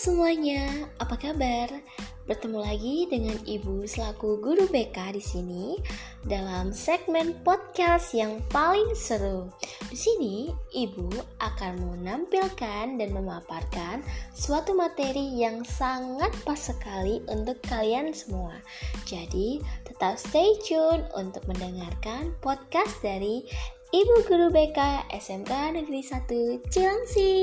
semuanya, apa kabar? Bertemu lagi dengan Ibu selaku guru BK di sini dalam segmen podcast yang paling seru. Di sini, Ibu akan menampilkan dan memaparkan suatu materi yang sangat pas sekali untuk kalian semua. Jadi, tetap stay tune untuk mendengarkan podcast dari Ibu Guru BK SMK Negeri 1 Cilangsi.